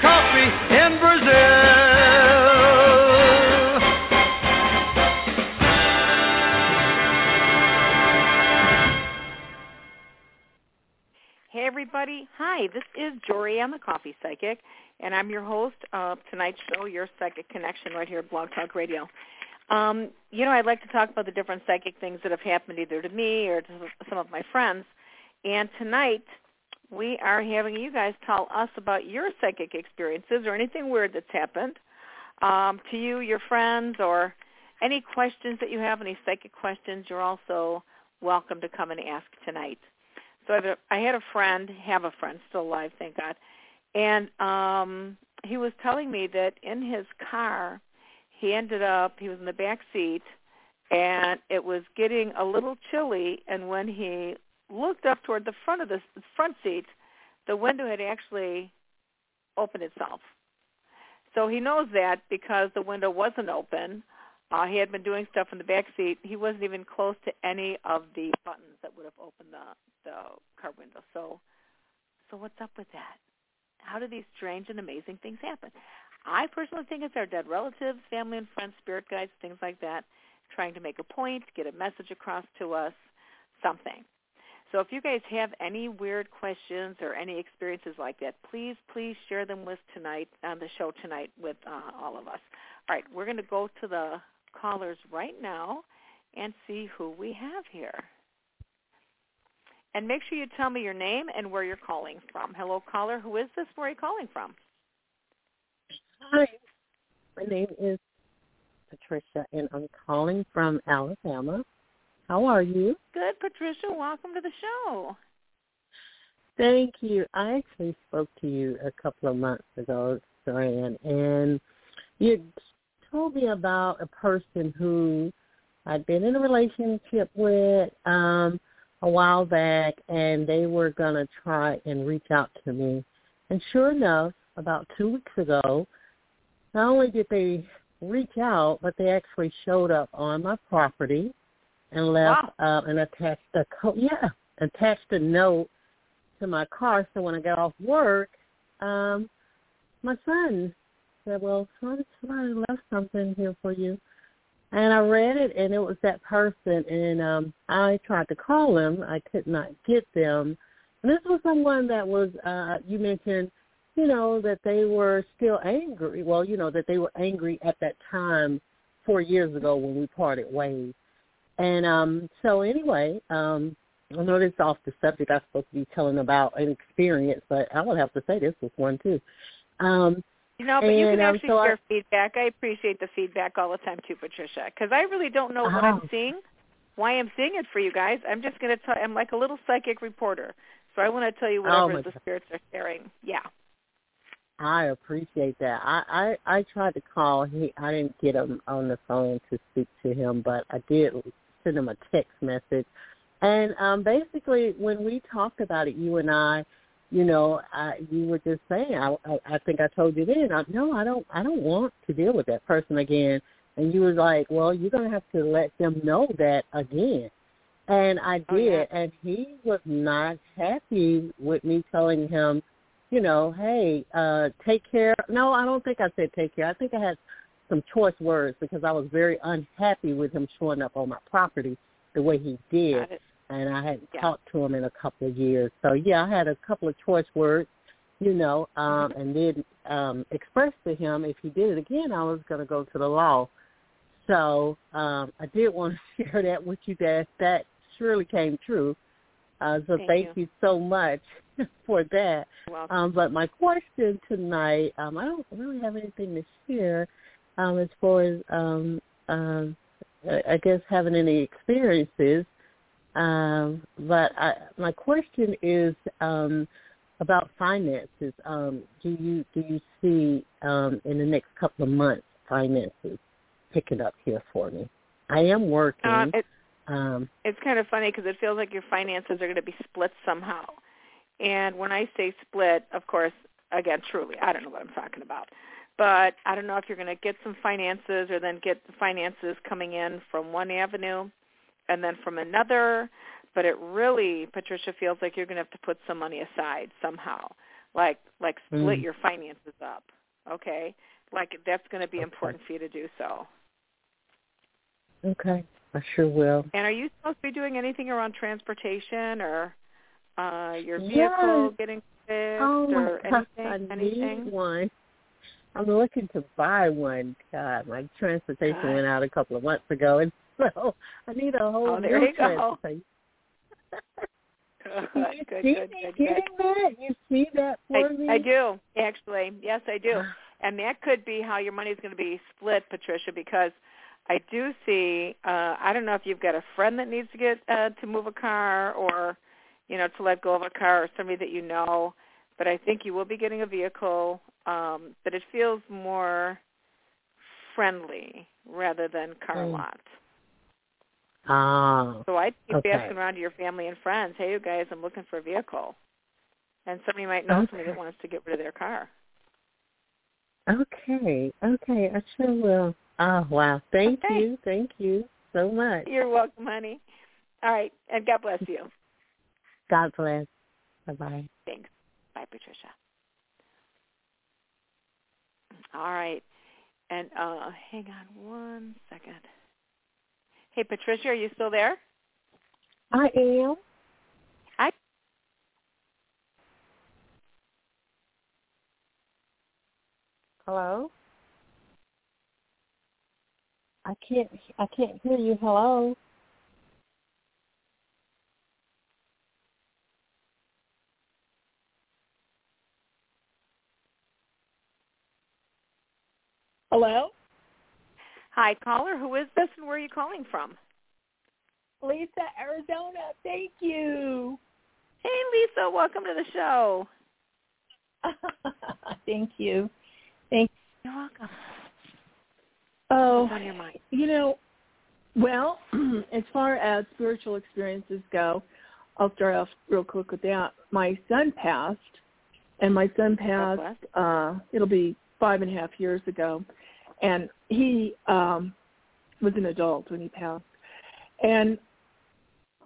coffee in Brazil. Hey everybody, hi, this is Jory, I'm the Coffee Psychic, and I'm your host of tonight's show, Your Psychic Connection, right here at Blog Talk Radio. Um, you know, I'd like to talk about the different psychic things that have happened either to me or to some of my friends. And tonight, we are having you guys tell us about your psychic experiences or anything weird that's happened um, to you, your friends, or any questions that you have, any psychic questions, you're also welcome to come and ask tonight. So I, have a, I had a friend, have a friend, still alive, thank God, and um, he was telling me that in his car, he ended up, he was in the back seat, and it was getting a little chilly, and when he looked up toward the front of the front seat, the window had actually opened itself. So he knows that because the window wasn't open. Uh, he had been doing stuff in the back seat. He wasn't even close to any of the buttons that would have opened the the car window. So, so what's up with that? How do these strange and amazing things happen? I personally think it's our dead relatives, family and friends, spirit guides, things like that, trying to make a point, get a message across to us, something. So if you guys have any weird questions or any experiences like that, please, please share them with tonight on the show tonight with uh, all of us. All right, we're going to go to the callers right now and see who we have here. And make sure you tell me your name and where you're calling from. Hello, caller. Who is this? Where are you calling from? Hi, my name is Patricia, and I'm calling from Alabama. How are you? Good, Patricia. Welcome to the show. Thank you. I actually spoke to you a couple of months ago, Saran, and you told me about a person who I'd been in a relationship with um, a while back, and they were going to try and reach out to me. And sure enough, about two weeks ago, not only did they reach out, but they actually showed up on my property and left wow. uh, and attached a co- yeah attached a note to my car. So when I got off work, um, my son said, "Well, somebody, somebody left something here for you." And I read it, and it was that person. And um, I tried to call them. I could not get them. And this was someone that was, uh, you mentioned, you know, that they were still angry. Well, you know, that they were angry at that time four years ago when we parted ways. And um, so anyway, um, I know this is off the subject. I'm supposed to be telling about an experience, but I would have to say this was one too. Um, you know, but you can um, actually so share I, feedback. I appreciate the feedback all the time too, Patricia, because I really don't know what Oh. I'm seeing, why I'm seeing it for you guys. I'm just going to tell. I'm like a little psychic reporter, so I want to tell you Oh, whatever my the God. spirits are sharing. Yeah. I appreciate that. I, I I tried to call. He I didn't get him on the phone to speak to him, but I did send him a text message. And um basically, when we talked about it, you and I, you know, I, you were just saying. I, I I think I told you then. I, no, I don't. I don't want to deal with that person again. And you was like, well, you're gonna have to let them know that again. And I Oh, did, yeah. and he was not happy with me telling him you know, hey, uh, take care. No, I don't think I said take care. I think I had some choice words because I was very unhappy with him showing up on my property the way he did. And I hadn't Yeah. talked to him in a couple of years. So yeah, I had a couple of choice words, you know, um, and then um, expressed to him if he did it again, I was going to go to the law. So um, I did want to share that with you that that surely came true. Uh, so Thank thank you. you so much for that. Um, but my question tonight, um, I don't really have anything to share um, as far as um, I I guess having any experiences. Um, but I, my question is um, about finances. Um, do you do you see um, in the next couple of months finances picking up here for me? I am working. um, it, um, it's kind of funny because it feels like your finances are going to be split somehow. And when I say split, of course, again, truly, I don't know what I'm talking about. But I don't know if you're going to get some finances or then get the finances coming in from one avenue and then from another. But it really, Patricia, feels like you're going to have to put some money aside somehow, like like split Mm. your finances up. Okay, like that's going to be Okay. important for you to do so. okay, I sure will. And are you supposed to be doing anything around transportation or uh your vehicle Yes. getting fixed Oh or anything? I anything? need one. I'm looking to buy one. God, my transportation Good. went out a couple of months ago, and so I need a whole Oh, there new you go. transportation. Good, you good, see good, me good, getting that? You see that for me? I, I do actually. Yes, I do. And that could be how your money is going to be split, Patricia, because I do see. uh I don't know if you've got a friend that needs to get uh to move a car, or you know to let go of a car, or somebody that you know. But I think you will be getting a vehicle. Um, but it feels more friendly rather than car Mm. lot. Ah, So I'd keep Okay. asking around to your family and friends, hey, you guys, I'm looking for a vehicle. And somebody might know somebody that wants to get rid of their car. okay, okay, I sure will. Oh wow, thank Okay. you, thank you so much. You're welcome, honey. All right, and God bless you. God bless. Bye bye. Thanks. Bye, Patricia. All right. And uh hang on one second. Hey, Patricia, are you still there? I am. Hi. Hello. I can't. I can't hear you. Hello. Hello? Hi, caller. Who is this and where are you calling from? Lisa, Arizona. Thank you. Hey, Lisa. Welcome to the show. Thank you. Thank you. You're welcome. Oh, What's on your mind? you know, well, as far as spiritual experiences go, I'll start off real quick with that. My son passed, and my son passed. Uh, it'll be five and a half years ago, and he um, was an adult when he passed. And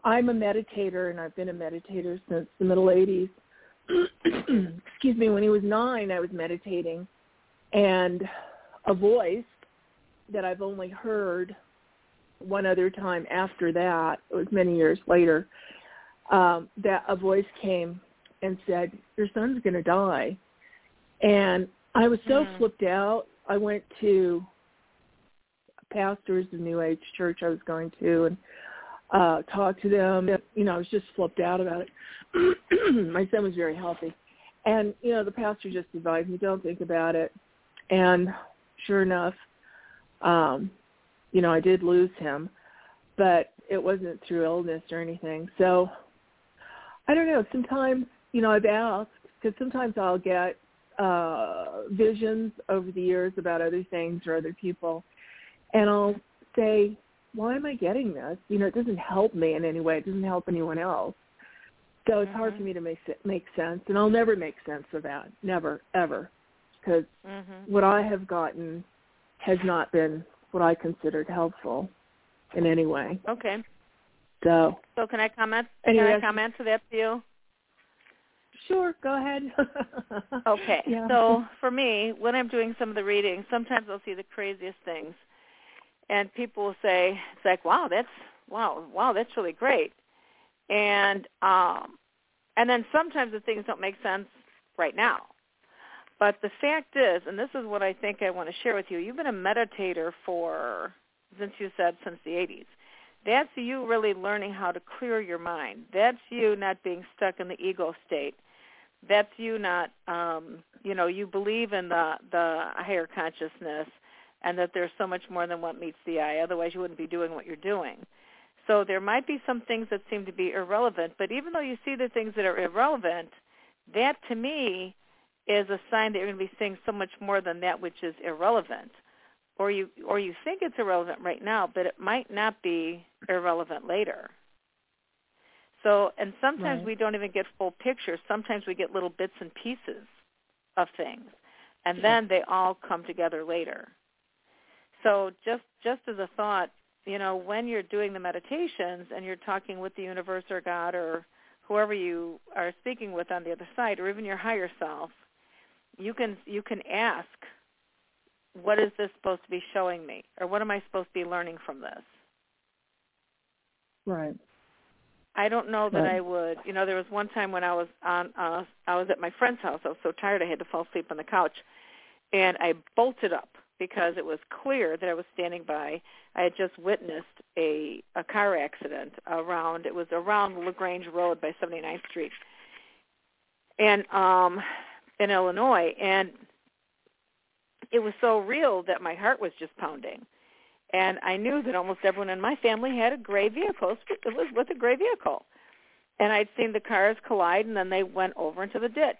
I'm a meditator, and I've been a meditator since the middle '80s. Excuse me. When he was nine, I was meditating, and a voice that I've only heard one other time after that, it was many years later, um, that a voice came and said, your son's going to die. And I was so mm. flipped out. I went to pastors, the New Age church I was going to, and uh, talked to them. You know, I was just flipped out about it. My son was very healthy. And, you know, the pastor just advised me, don't think about it. And sure enough, um, you know, I did lose him, but it wasn't through illness or anything. So I don't know. Sometimes, you know, I've asked because sometimes I'll get uh, visions over the years about other things or other people, and I'll say, "Why am I getting this? You know, it doesn't help me in any way. It doesn't help anyone else." So it's mm-hmm. hard for me to make make sense, and I'll never make sense of that. Never, ever, because mm-hmm. what I have gotten has not been what I considered helpful in any way. Okay. So. So can I comment? Anyway, can I comment to that to you? Sure, go ahead. okay. Yeah. So for me, when I'm doing some of the readings, sometimes I'll see the craziest things, and people will say, "It's like, wow, that's wow, wow, that's really great," and um, and then sometimes the things don't make sense right now. But the fact is, and this is what I think I want to share with you, you've been a meditator for, since you said, since the 80s. That's you really learning how to clear your mind. That's you not being stuck in the ego state. That's you not, um, you know, you believe in the the higher consciousness, and that there's so much more than what meets the eye. Otherwise, you wouldn't be doing what you're doing. So there might be some things that seem to be irrelevant, but even though you see the things that are irrelevant, that to me is a sign that you're going to be seeing so much more than that which is irrelevant or you or you think it's irrelevant right now but it might not be irrelevant later so and sometimes right. we don't even get full pictures. Sometimes we get little bits and pieces of things and then they all come together later. So just just as a thought you know when you're doing the meditations and you're talking with the universe or god or whoever you are speaking with on the other side or even your higher self you can you can ask what is this supposed to be showing me? Or what am i supposed to be learning from this? Right i don't know that right. i would. You know there was one time when i was on uh i was at my friend's house. I was so tired i had to fall asleep on the couch. And i bolted up because it was clear that i was standing by. I had just witnessed a a car accident around it was around lagrange road by 79th street. And um in Illinois, and it was so real that my heart was just pounding. And I knew that almost everyone in my family had a gray vehicle. It was with a gray vehicle. And I'd seen the cars collide, and then they went over into the ditch.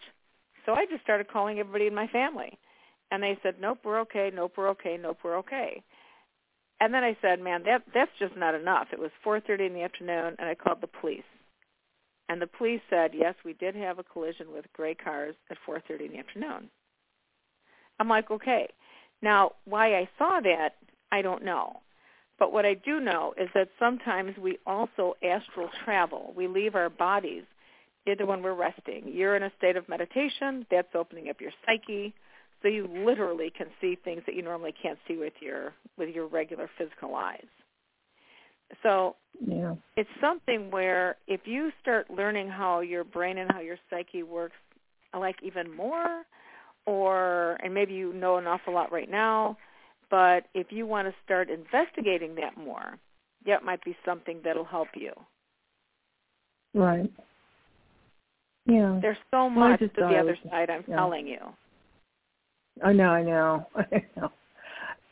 So I just started calling everybody in my family. And they said, nope, we're okay, nope, we're okay, nope, we're okay. And then I said, man, that that's just not enough. It was 4.30 in the afternoon, and I called the police. And the police said, yes, we did have a collision with gray cars at 4.30 in the afternoon. I'm like, okay. Now, why I saw that, I don't know. But what I do know is that sometimes we also astral travel. We leave our bodies either when we're resting. You're in a state of meditation. That's opening up your psyche. So you literally can see things that you normally can't see with your with your regular physical eyes. So yeah. it's something where if you start learning how your brain and how your psyche works, like even more, or and maybe you know an awful lot right now, but if you want to start investigating that more, that might be something that'll help you. Right. Yeah. There's so much to the other was, side. I'm yeah. telling you. I know. I know. I know.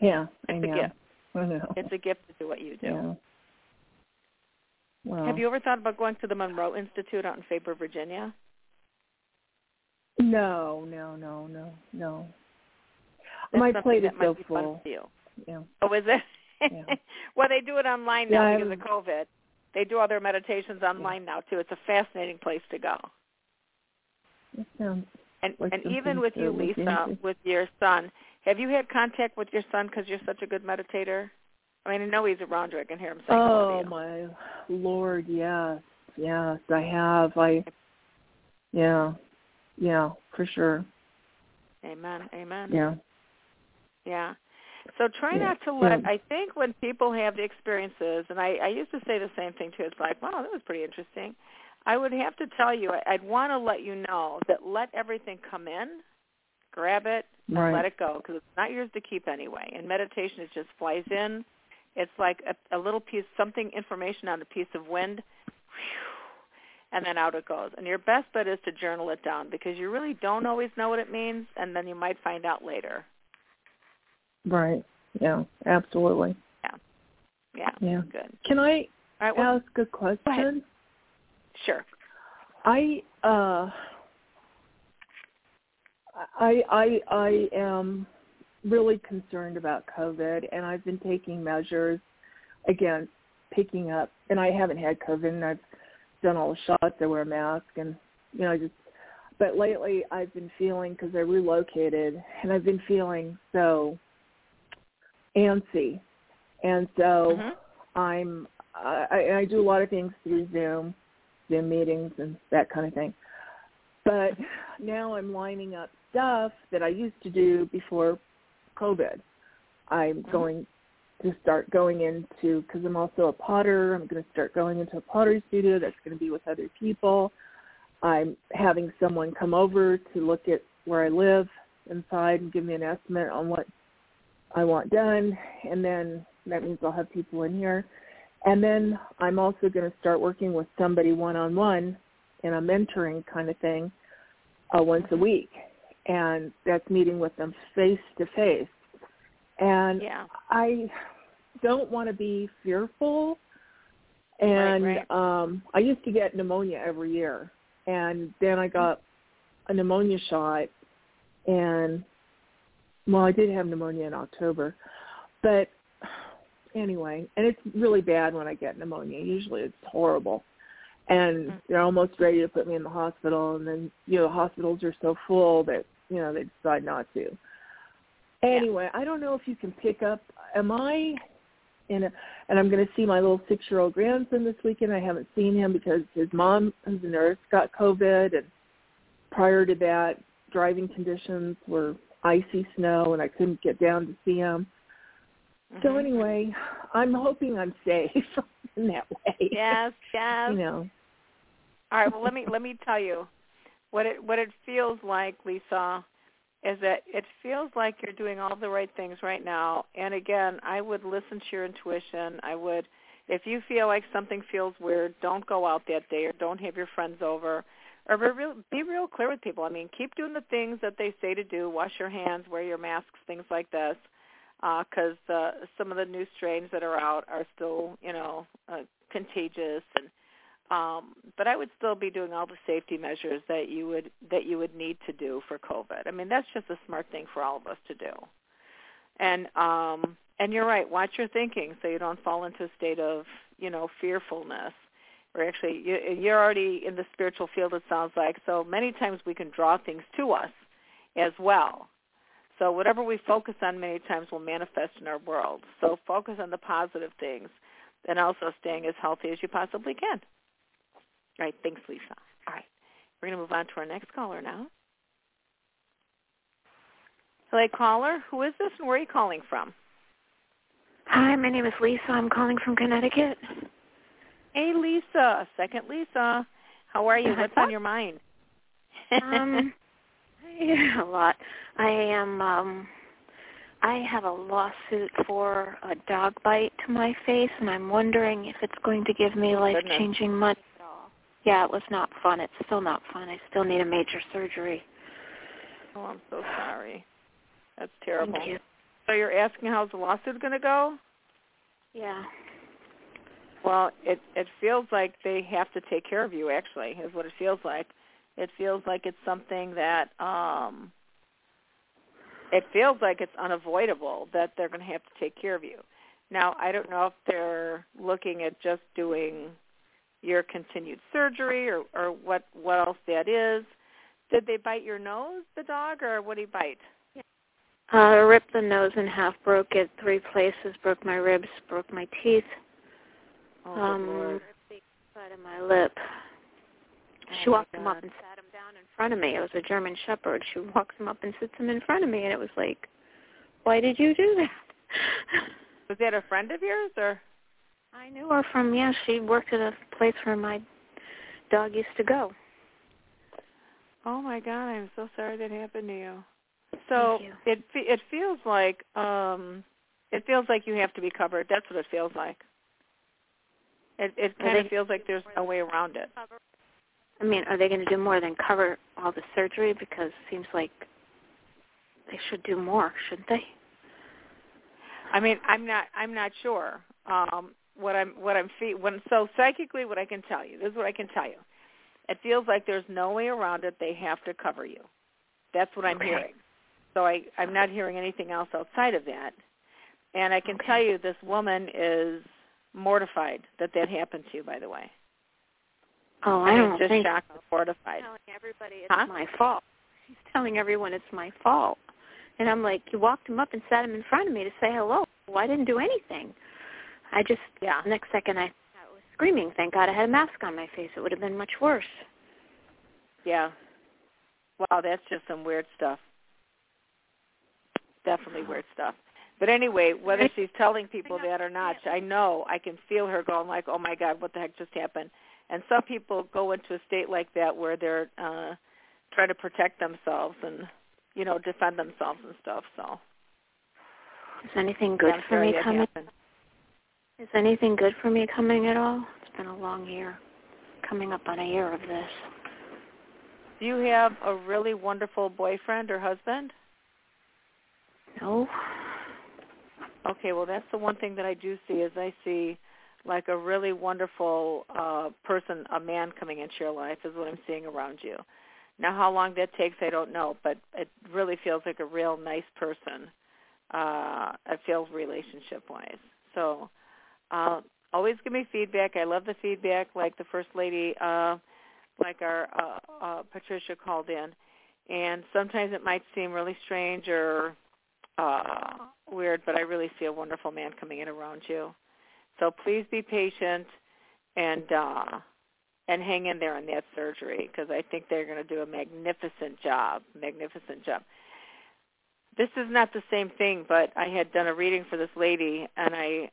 Yeah. I know. It's a gift. I know. It's a gift to do what you do. Yeah. Well, Have you ever thought about going to the Monroe Institute out in Faber, Virginia? No, no, no, no, no. That's My plate is so full. Yeah. Oh, is it? Yeah. well, they do it online now yeah, because of COVID. They do all their meditations online yeah. now too. It's a fascinating place to go. It sounds And like and even with you, Lisa, with your son, have you had contact with your son because you're such a good meditator? I mean, I know he's around you. I can hear him saying Oh my lord, yes, yes, I have. I, yeah, yeah, for sure. Amen. Amen. Yeah, Yeah. So try Yeah. not to let. Yeah. I think when people have the experiences, and I, I used to say the same thing too. It's like, wow, that was pretty interesting. I would have to tell you, I'd want to let you know that let everything come in, grab it, and Right. let it go because it's not yours to keep anyway. And meditation, it just flies in. It's like a, a little piece, something information on a piece of wind, and then out it goes. And your best bet is to journal it down because you really don't always know what it means, and then you might find out later. Right. Yeah, absolutely. Yeah. Yeah. Yeah. Good. Can I right. Well, ask a question? sure. I uh I I I am really concerned about COVID and I've been taking measures against picking up and I haven't had COVID and I've done all the shots, I wear a mask and you know just but lately I've been feeling because I relocated and I've been feeling so antsy and so Mhm. I'm I, I do a lot of things through Zoom, Zoom meetings and that kind of thing. But now I'm lining up stuff that I used to do before COVID. I'm Mhm. going to start going into because I'm also a potter. I'm going to start going into a pottery studio that's going to be with other people. I'm having someone come over to look at where I live inside and give me an estimate on what I want done, and then that means I'll have people in here. And then I'm also going to start working with somebody one-on-one in a mentoring kind of thing uh, once a week, and that's meeting with them face to face. And Yeah. I don't want to be fearful. And right. um I used to get pneumonia every year, and then I got a pneumonia shot, and well, I did have pneumonia in October, but anyway, and it's really bad when I get pneumonia. Usually, it's horrible, and Mm. they're almost ready to put me in the hospital, and then you know hospitals are so full that you know they decide not to. Anyway, I don't know if you can pick up. Am I in a? And I'm going to see my little six-year-old grandson this weekend. I haven't seen him because his mom, who's a nurse, got COVID, and prior to that, driving conditions were icy snow, and I couldn't get down to see him. So Mhm. anyway, I'm hoping I'm safe in that way. Yes, yes. You know. All right. Well, let me let me tell you what it what it feels like, Lisa, is that it feels like you're doing all the right things right now. And again, I would listen to your intuition. I would, if you feel like something feels weird, don't go out that day or don't have your friends over. Or be real, be real clear with people. I mean, keep doing the things that they say to do. Wash your hands, wear your masks, things like this. Because uh, some of the new strains that are out are still, you know, uh, contagious and um, but I would still be doing all the safety measures that you would that you would need to do for COVID. I mean, that's just a smart thing for all of us to do. And um, and you're right. Watch your thinking so you don't fall into a state of you know fearfulness. Or actually, you, you're already in the spiritual field. It sounds like so. Many times we can draw things to us as well. So whatever we focus on, many times will manifest in our world. So focus on the positive things, and also staying as healthy as you possibly can. All right. Thanks, Lisa. All right. We're going to move on to our next caller now. Hello, caller. Who is this and where are you calling from? Hi, my name is Lisa. I'm calling from Connecticut. Hey, Lisa. Second Lisa. How are you? What's on your mind? um, yeah, a lot. I am. um I have a lawsuit for a dog bite to my face, and I'm wondering if it's going to give me life-changing money at all. Yeah, it was not fun. It's still not fun. I still need a major surgery. oh, I'm so sorry. That's terrible. Thank you. So you're asking how's the lawsuit going to go? Yeah. Well, it it feels like they have to take care of you. Actually, is what it feels like. It feels like it's something that um it feels like it's unavoidable that they're going to have to take care of you. Now, I don't know if they're looking at just doing your continued surgery or or what what else that is. Did they bite your nose, the dog, or what did he bite? Uh, ripped the nose in half, broke it three places, broke my ribs, broke my teeth. Oh, um, Lord. side of my lip. She Oh, my walked him up and sat him down in front of me. It was a German Shepherd. She walks him up and sits him in front of me, and it was like, why did you do that? Was that a friend of yours, or? I knew her from yeah. She worked at a place where my dog used to go. Oh my God, I'm so sorry that happened to you. So you. it it feels like um it feels like you have to be covered. That's what it feels like. It it kind of feels like there's no way around it. I mean, are they going to do more than cover all the surgery? Because it seems like they should do more, shouldn't they? I mean, I'm not I'm not sure. Um what I'm what I'm fe- when so psychically what I can tell you. This is what I can tell you. It feels like there's no way around it. They have to cover you. That's what I'm Okay. hearing. So I I'm not hearing anything else outside of that. And I can Okay. tell you this woman is mortified that that happened to you by the way. Oh, I I don't just think shocked and mortified. telling everybody it's Huh? my fault. She's telling everyone it's my fault. And I'm like, you walked him up and sat him in front of me to say hello. Well, I didn't do anything. I just, Yeah. next second I, I was screaming. Thank God I had a mask on my face. It would have been much worse. Yeah. Wow, that's just some weird stuff. Definitely weird stuff. But anyway, whether she's telling people that or not, I know I can feel her going like, "Oh my God, what the heck just happened?" And some people go into a state like that where they're uh trying to protect themselves and you know defend themselves and stuff. So Is anything good I'm for me coming? happened. Is anything good for me coming at all? It's been a long year. Coming up on a year of this. Do you have a really wonderful boyfriend or husband? No. Okay, well that's the one thing that I do see is I see like a really wonderful uh person, a man coming into your life is what I'm seeing around you. Now how long that takes I don't know, but it really feels like a real nice person. Uh it feels relationship wise. So uh always give me feedback. I love the feedback like the first lady uh like our uh, uh Patricia called in and sometimes it might seem really strange or uh weird, but I really see a wonderful man coming in around you. So please be patient and uh and hang in there on that surgery because I think they're going to do a magnificent job, magnificent job. This is not the same thing, but I had done a reading for this lady and I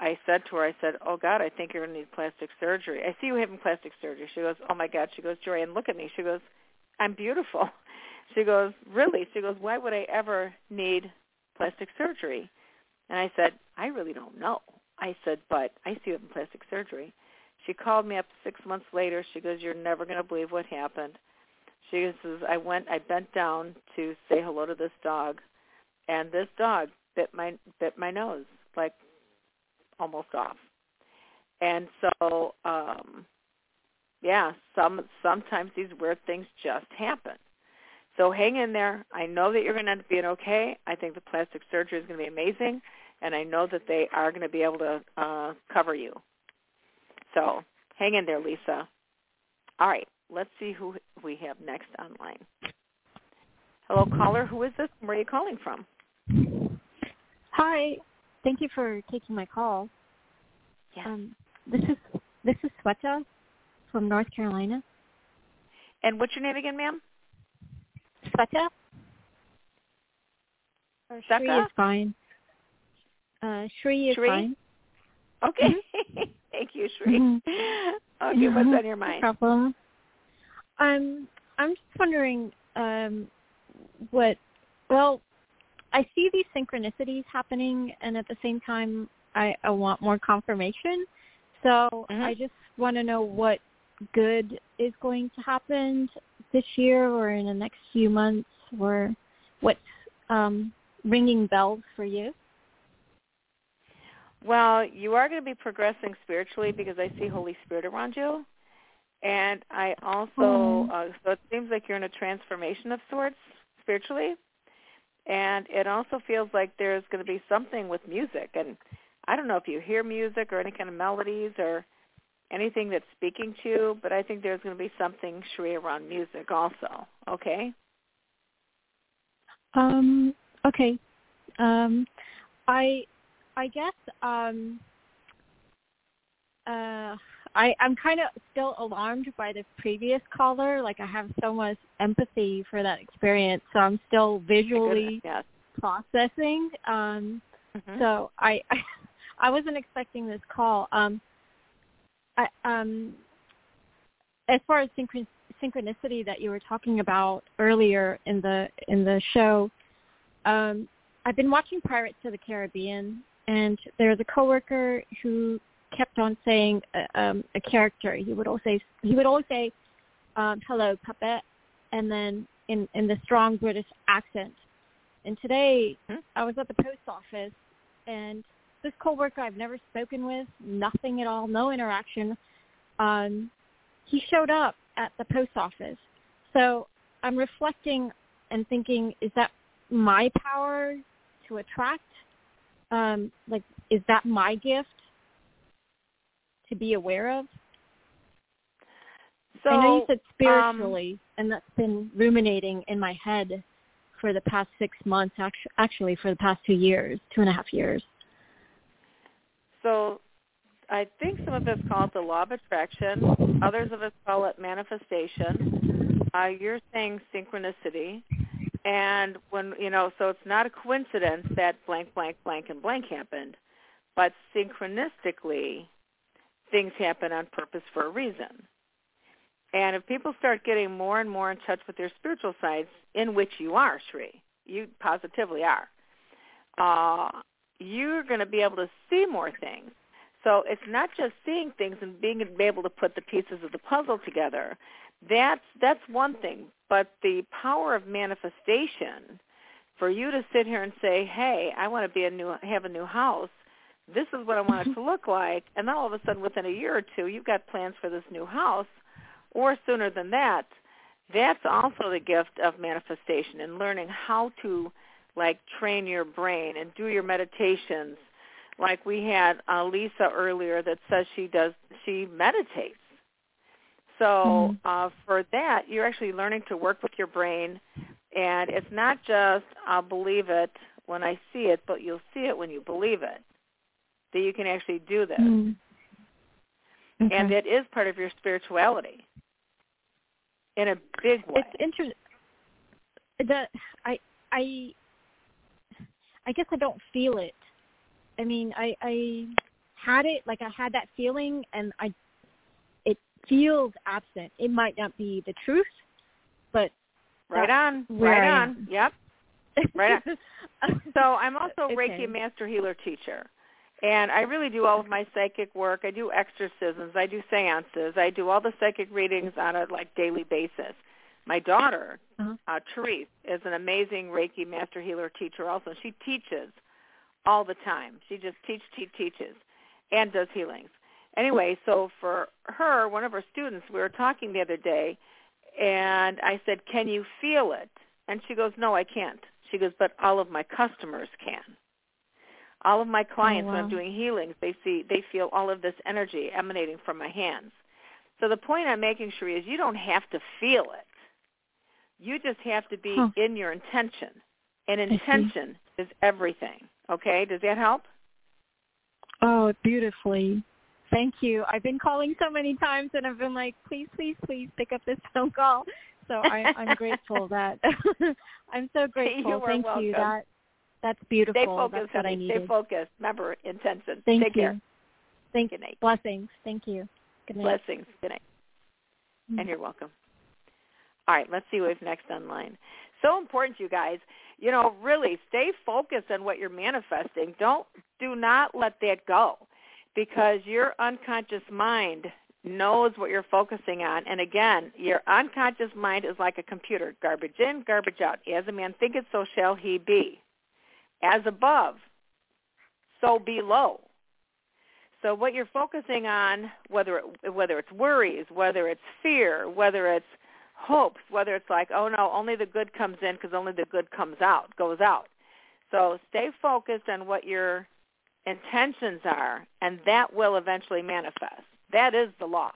I said to her, I said, "Oh God, I think you're going to need plastic surgery." I see you having plastic surgery. She goes, "Oh my God." She goes, "Jorianne, look at me." She goes, "I'm beautiful." She goes, "Really?" She goes, "Why would I ever need plastic surgery?" And I said, "I really don't know." I said, "But I see you having plastic surgery." She called me up six months later. She goes, "You're never going to believe what happened." She says, "I went, I bent down to say hello to this dog, and this dog bit my bit my nose like almost off." And so, um, yeah, some sometimes these weird things just happen. So hang in there. I know that you're going to end up being okay. I think the plastic surgery is going to be amazing, and I know that they are going to be able to uh, cover you. So hang in there, Lisa. All right, let's see who we have next online. Hello, caller. Who is this? Where are you calling from? Hi. Thank you for taking my call. Yes. Um, this is this is Sweta from North Carolina. And what's your name again, ma'am? Sweta? Or Shri is fine. Uh, Shri is Shri? fine. Okay. Thank you, Shri. Mhm. Okay, what's on your No mind? problem. Um, I'm just wondering um, what. Well, I see these synchronicities happening, and at the same time, I, I want more confirmation. So Mhm. I just want to know what good is going to happen this year or in the next few months, or what's um, ringing bells for you. Well, you are going to be progressing spiritually because I see Holy Spirit around you. And I also, Oh. uh, so it seems like you're in a transformation of sorts spiritually. And it also feels like there's going to be something with music. And I don't know if you hear music or any kind of melodies or anything that's speaking to you, but I think there's going to be something, Sheree, around music also. Okay? Um, okay. Um, I I guess um, uh, I I'm kind of still alarmed by the previous caller. Like I have so much empathy for that experience, so I'm still visually yes. processing. Um, mm-hmm. So I, I I wasn't expecting this call. Um, I um, as far as synchron- synchronicity that you were talking about earlier in the in the show, um, I've been watching Pirates of the Caribbean, and there's a coworker who kept on saying uh, um, a character. He would always say he would always say, um, "Hello, puppet," and then in in the strong British accent. And today, hmm I was at the post office, and this coworker I've never spoken with, nothing at all, no interaction. Um, he showed up at the post office. So I'm reflecting and thinking, is that my power to attract? Um, like, is that my gift to be aware of? So, I know you said um, spiritually, and that's been ruminating in my head for the past six months, actu- actually for the past two years, two and a half years. So I think some of us call it the law of attraction. Others of us call it manifestation. Uh, you're saying synchronicity. And when, you know, so it's not a coincidence that blank, blank, blank, and blank happened. But synchronistically, things happen on purpose for a reason. And if people start getting more and more in touch with their spiritual sides, in which you are, Sri, you positively are, uh, you're going to be able to see more things. So it's not just seeing things and being able to put the pieces of the puzzle together. That's that's one thing. But the power of manifestation, for you to sit here and say, "Hey, I want to be a new have a new house. This is what I want it to look like," and then all of a sudden, within a year or two, you've got plans for this new house, or sooner than that. That's also the gift of manifestation and learning how to like train your brain and do your meditations like we had uh, Lisa earlier that says she does she meditates. So Mhm. uh, for that, you're actually learning to work with your brain, and it's not just I'll believe it when I see it, but you'll see it when you believe it. That you can actually do this, Mm. Okay. and it is part of your spirituality in a big way. It's interesting. The I I I guess I don't feel it. I mean, I I had it like I had that feeling, and I it feels absent. It might not be the truth, but right on, right on. Yep. Right on. So I'm also Okay. Reiki Master Healer teacher. And I really do all of my psychic work. I do exorcisms. I do seances. I do all the psychic readings on a like daily basis. My daughter, Uh-huh. uh, Therese, is an amazing Reiki Master Healer teacher also. She teaches all the time. She just teach, teach, teaches and does healings. Anyway, so for her, one of her students, we were talking the other day, and I said, can you feel it? And she goes, no, I can't. She goes, but all of my customers can. All of my clients, when I'm doing healings, they see they feel all of this energy emanating from my hands. So the point I'm making, Sheree, is you don't have to feel it. You just have to be Huh. in your intention. And intention is everything. Okay? Does that help? Oh, beautifully. Thank you. I've been calling so many times, and I've been like, please, please, please pick up this phone call. So I, I'm grateful that I'm so grateful. You Thank welcome. you. That that's beautiful. Stay focused, that's what I honey. Stay focused. Remember, intention. Thank Take you. care. Thank you. blessings. Thank you. Good night. Blessings. Good night. Mm. And you're welcome. All right, let's see who's next online. So important, you guys. You know, really stay focused on what you're manifesting. Don't do not let that go because your unconscious mind knows what you're focusing on. And again, your unconscious mind is like a computer. Garbage in, garbage out. As a man thinketh, so shall he be. As above, so below. So what you're focusing on, whether it, whether it's worries, whether it's fear, whether it's hopes, whether it's like, oh no, only the good comes in because only the good comes out, goes out. So stay focused on what your intentions are, and that will eventually manifest. That is the law.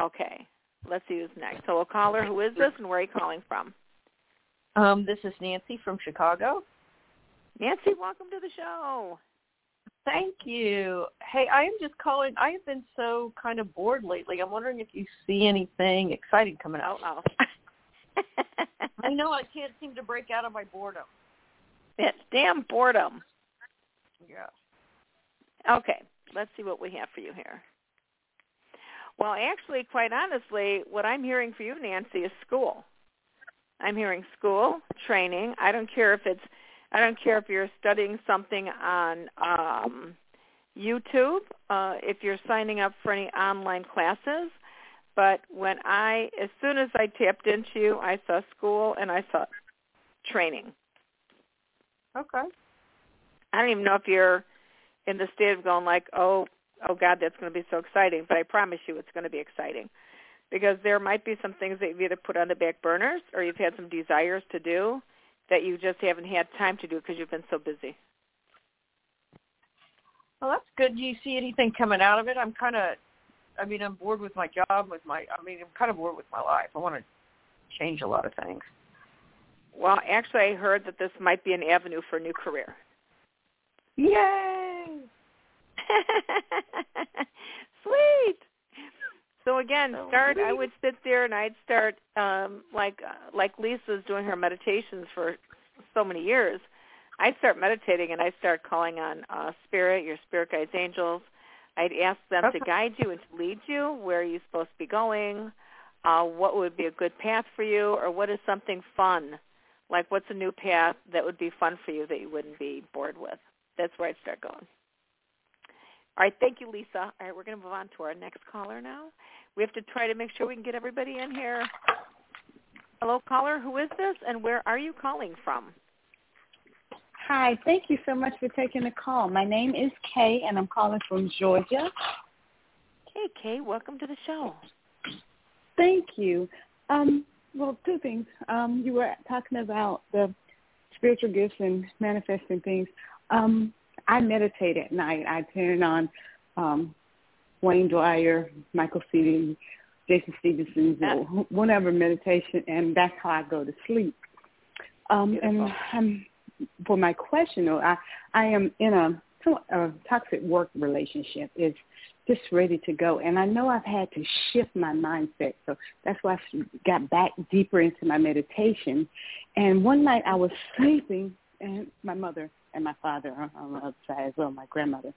Okay. Let's see who's next. So a caller, who is this and where are you calling from? Um, this is Nancy from Chicago. Nancy, welcome to the show. Thank you. Hey, I am just calling. I have been so kind of bored lately. I'm wondering if you see anything exciting coming out. Oh, I know I can't seem to break out of my boredom. It's damn boredom. Yeah. Okay, let's see what we have for you here. Well, actually, quite honestly, what I'm hearing for you, Nancy, is school. I'm hearing school, training. I don't care if it's I don't care if you're studying something on um, YouTube, uh, if you're signing up for any online classes. But when I, as soon as I tapped into you, I saw school and I saw training. Okay. I don't even know if you're in the state of going like, oh, oh God, that's going to be so exciting. But I promise you, it's going to be exciting because there might be some things that you've either put on the back burners or you've had some desires to do that you just haven't had time to do because you've been so busy. Well, that's good. Do you see anything coming out of it? I'm kind of, I mean, I'm bored with my job, with my, I mean, I'm kind of bored with my life. I want to change a lot of things. Well, actually, I heard that this might be an avenue for a new career. Yay! Sweet. So again, start. I would sit there and I'd start um, like uh, like Lisa's doing her meditations for so many years. I'd start meditating and I'd start calling on uh, spirit, your spirit guides, angels. I'd ask them Okay. to guide you and to lead you where are you supposed to be going, uh, what would be a good path for you, or what is something fun, like what's a new path that would be fun for you that you wouldn't be bored with. That's where I'd start going. All right, thank you, Lisa. All right, we're going to move on to our next caller now. We have to try to make sure we can get everybody in here. Hello, caller. Who is this, and where are you calling from? Hi, thank you so much for taking the call. My name is Kay, and I'm calling from Georgia. Hey, Kay, welcome to the show. Thank you. Um, well, two things. Um, you were talking about the spiritual gifts and manifesting things. Um, I meditate at night. I turn on um, Wayne Dyer, Michael Seaton, Jason Stephenson's, or whatever meditation, and that's how I go to sleep. Um, and Beautiful. um, for my question, though, I I am in a, a toxic work relationship. It's just ready to go, and I know I've had to shift my mindset. So that's why I got back deeper into my meditation. And one night I was sleeping, and my mother and my father are on the other side as well, my grandmother,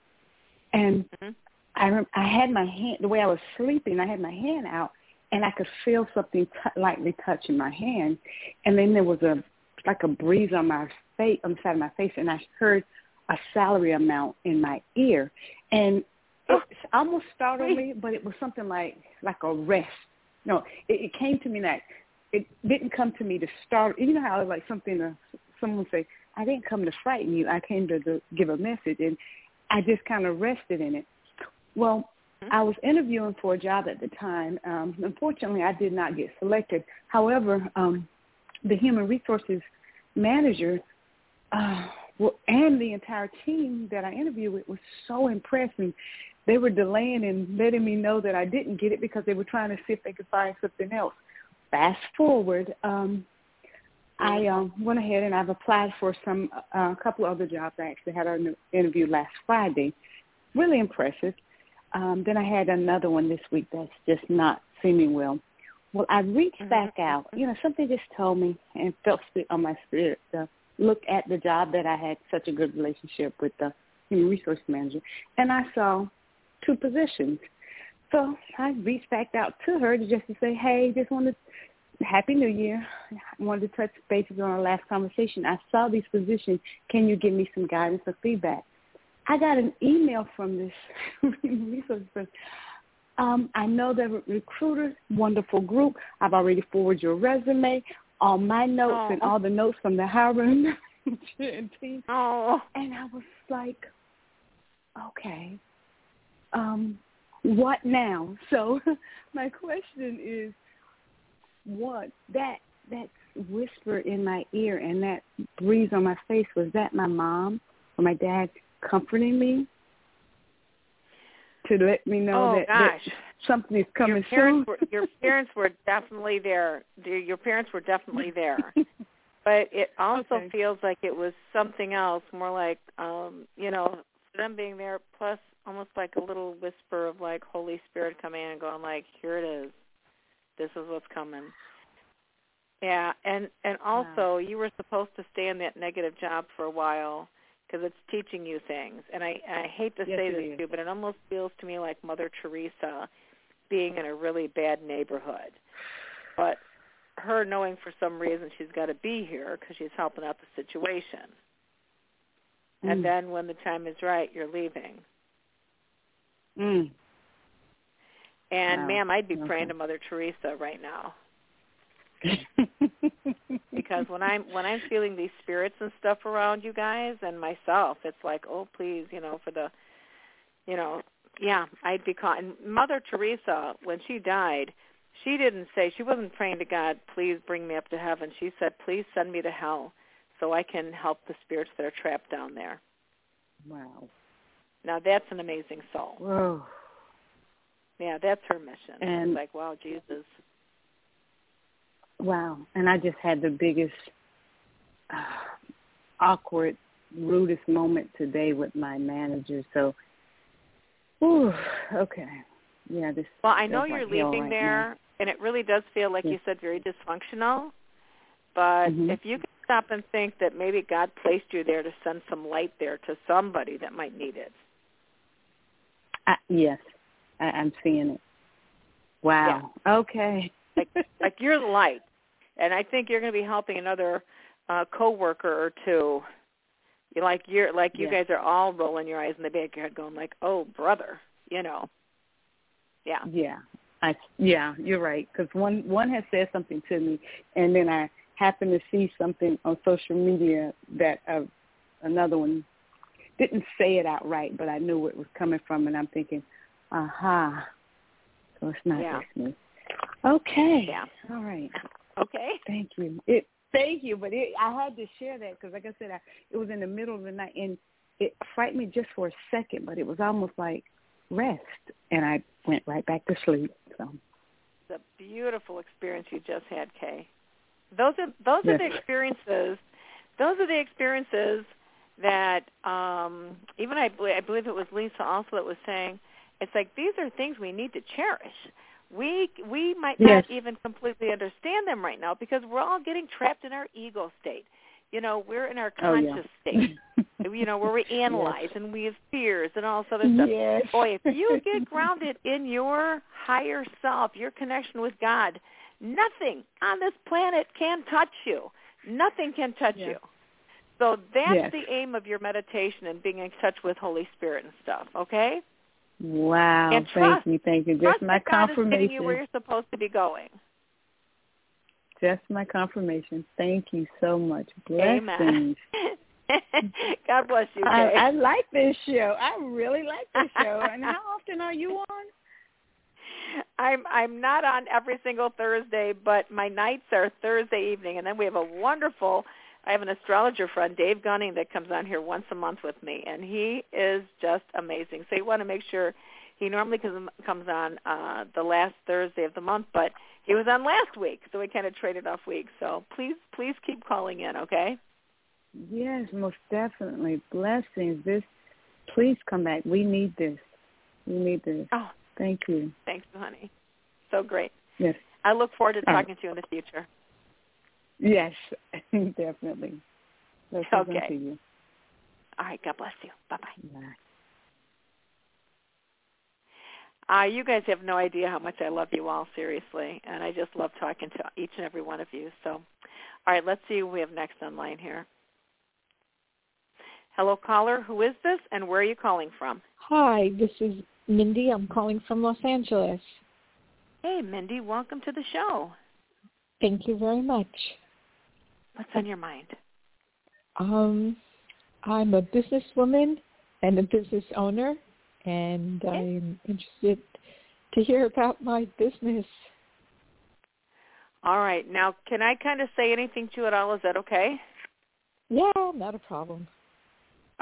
and Mhm. I rem- I had my hand the way I was sleeping. I had my hand out, and I could feel something t- lightly touching my hand, and then there was a like a breeze on my face on the side of my face, and I heard a salary amount in my ear, and it almost startled me, but it was something like like a rest. No, it, it came to me that it didn't come to me to start. You know how like something uh, someone say, I didn't come to frighten you. I came to, to give a message, and I just kind of rested in it. Well, I was interviewing for a job at the time. Um, unfortunately, I did not get selected. However, um, the human resources manager uh, well, and the entire team that I interviewed with was so impressed, and they were delaying and letting me know that I didn't get it because they were trying to see if they could find something else. Fast forward, um, I um, went ahead and I've applied for some uh, a couple of other jobs. I actually had an interview last Friday. Really impressive. Um, then I had another one this week that's just not seeming well. Well, I reached back out. You know, something just told me and felt on my spirit to look at the job that I had such a good relationship with the human resource manager, and I saw two positions. So I reached back out to her to just to say, hey, just wanted to Happy New Year. I wanted to touch bases on our last conversation. I saw these positions. Can you give me some guidance or feedback? I got an email from this resource person. Um, I know the recruiters, wonderful group. I've already forwarded your resume, all my notes Oh. and all the notes from the hiring manager team. Oh, And I was like, okay, um, what now? So my question is, what that that whisper in my ear and that breeze on my face was that my mom or my dad comforting me? to let me know oh, that, that something is coming your parents soon. Were, your parents were definitely there. Your parents were definitely there. but it also Okay. feels like it was something else, more like um, you know, them being there plus almost like a little whisper of like Holy Spirit coming in and going like, Here it is. This is what's coming. Yeah, and and also you were supposed to stay in that negative job for a while because it's teaching you things. And I and I hate to Yes, say this is. too, but it almost feels to me like Mother Teresa being in a really bad neighborhood. But her knowing for some reason she's got to be here because she's helping out the situation. And Mm. then when the time is right, you're leaving. Mm. And Wow. ma'am, I'd be Okay. praying to Mother Teresa right now because when I'm when I'm feeling these spirits and stuff around you guys and myself, it's like, oh please, you know, for the, you know, yeah, I'd be caught. And Mother Teresa, when she died, she didn't say she wasn't praying to God, please bring me up to heaven. She said, please send me to hell so I can help the spirits that are trapped down there. wow. Now that's an amazing soul. Whoa. Yeah, that's her mission. And- it's like, wow, Jesus. Wow. And I just had the biggest uh, awkward, rudest moment today with my manager. So, whew, okay. Yeah, this Well, I know you're leaving right there, and it really does feel like Yeah. you said very dysfunctional. But Mhm. if you can stop and think that maybe God placed you there to send some light there to somebody that might need it. I, yes, I, I'm seeing it. Wow. Okay. Like like you're the light, and I think you're going to be helping another uh, coworker or two. You like you're like you Yeah. guys are all rolling your eyes in the back of your head, going like, "Oh, brother," you know. Yeah. Yeah. I yeah, you're right. Because one one has said something to me, and then I happened to see something on social media that uh, another one didn't say it outright, but I knew where it was coming from, and I'm thinking, aha. So it's not Yeah. just me. Okay. Yeah. All right. Okay. Thank you. It. Thank you, but it, I had to share that because, like I said, I, it was in the middle of the night, and it frightened me just for a second, but it was almost like rest, and I went right back to sleep. So It's a beautiful experience you just had, Kay. Those are those are the experiences. Those are the experiences that um, even I, I believe it was Lisa also that was saying. It's like these are things we need to cherish. We we might Yes. not even completely understand them right now because we're all getting trapped in our ego state. You know, we're in our Oh, yeah. conscious state. You know, where we analyze and we have fears and all this other stuff. yes. Boy, if you get grounded in your higher self, your connection with God, nothing on this planet can touch you. Nothing can touch Yeah. you. So that's Yes. the aim of your meditation and being in touch with Holy Spirit and stuff, okay? Wow. And thank trust- you. Thank you. Just my that God is getting confirmation. you where you're supposed to be going. Just my confirmation. Thank you so much. Amen. Blessings. God bless you, I, I like this show. I really like this show. and how often are you on? I'm I'm not on every single Thursday, but my nights are Thursday evening, and then we have a wonderful. I have an astrologer friend, Dave Gunning, that comes on here once a month with me, and he is just amazing. So you want to make sure he normally comes comes on uh, the last Thursday of the month, but he was on last week, so we kind of traded off weeks. So please please keep calling in, okay? Yes, most definitely. Blessings. This please come back. We need this. We need this. Oh, Thank you. thanks, honey. So great. Yes. I look forward to All right. talking to you in the future. Yes, definitely. Blessings Okay. unto you. All right. God bless you. Bye bye. Bye. Uh, you guys have no idea how much I love you all, seriously, and I just love talking to each and every one of you. So, all right, let's see who we have next online here. Hello, caller. Who is this, and where are you calling from? Hi, this is Mindy. I'm calling from Los Angeles. Hey, Mindy. Welcome to the show. Thank you very much. What's on your mind? Um, I'm a businesswoman and a business owner, and I'm interested to hear about my business. All right. Now, can I kind of say anything to you at all? Is that okay? Yeah, not a problem.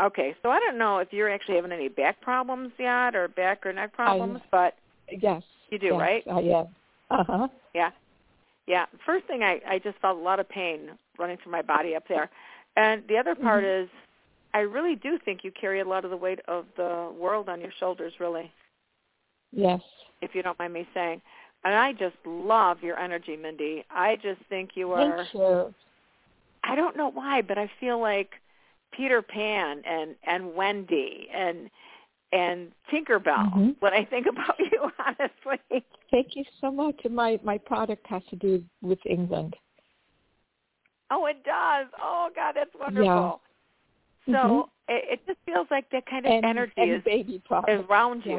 Okay, so I don't know if you're actually having any back problems yet or back or neck problems, I, but yes, you do, yes, right? Uh, yeah. Uh huh. Yeah. Yeah. First thing, I I just felt a lot of pain running through my body up there, and the other part mm-hmm. is, I really do think you carry a lot of the weight of the world on your shoulders, really. Yes. If you don't mind me saying, and I just love your energy, Mindy. I just think you are. Thank you. I don't know why, but I feel like Peter Pan and and Wendy and and Tinkerbell mm-hmm. when I think about you, honestly. Thank you so much. My my product has to do with England. Oh, it does. Oh God, that's wonderful. Yeah. So mm-hmm. it, it just feels like that kind of and, energy and is, baby is around yeah. you.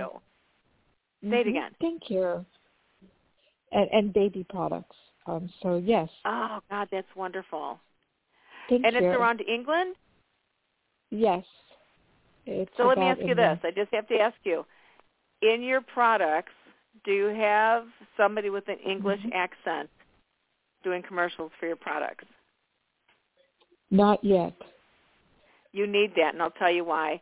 Mm-hmm. Say it again. Thank you. And, and baby products. Um, so yes. Oh God, that's wonderful. Thank and you. it's around England. Yes. It's so let me ask you this. I just have to ask you. In your products, do you have somebody with an English mm-hmm. accent doing commercials for your products? Not yet. You need that, and I'll tell you why.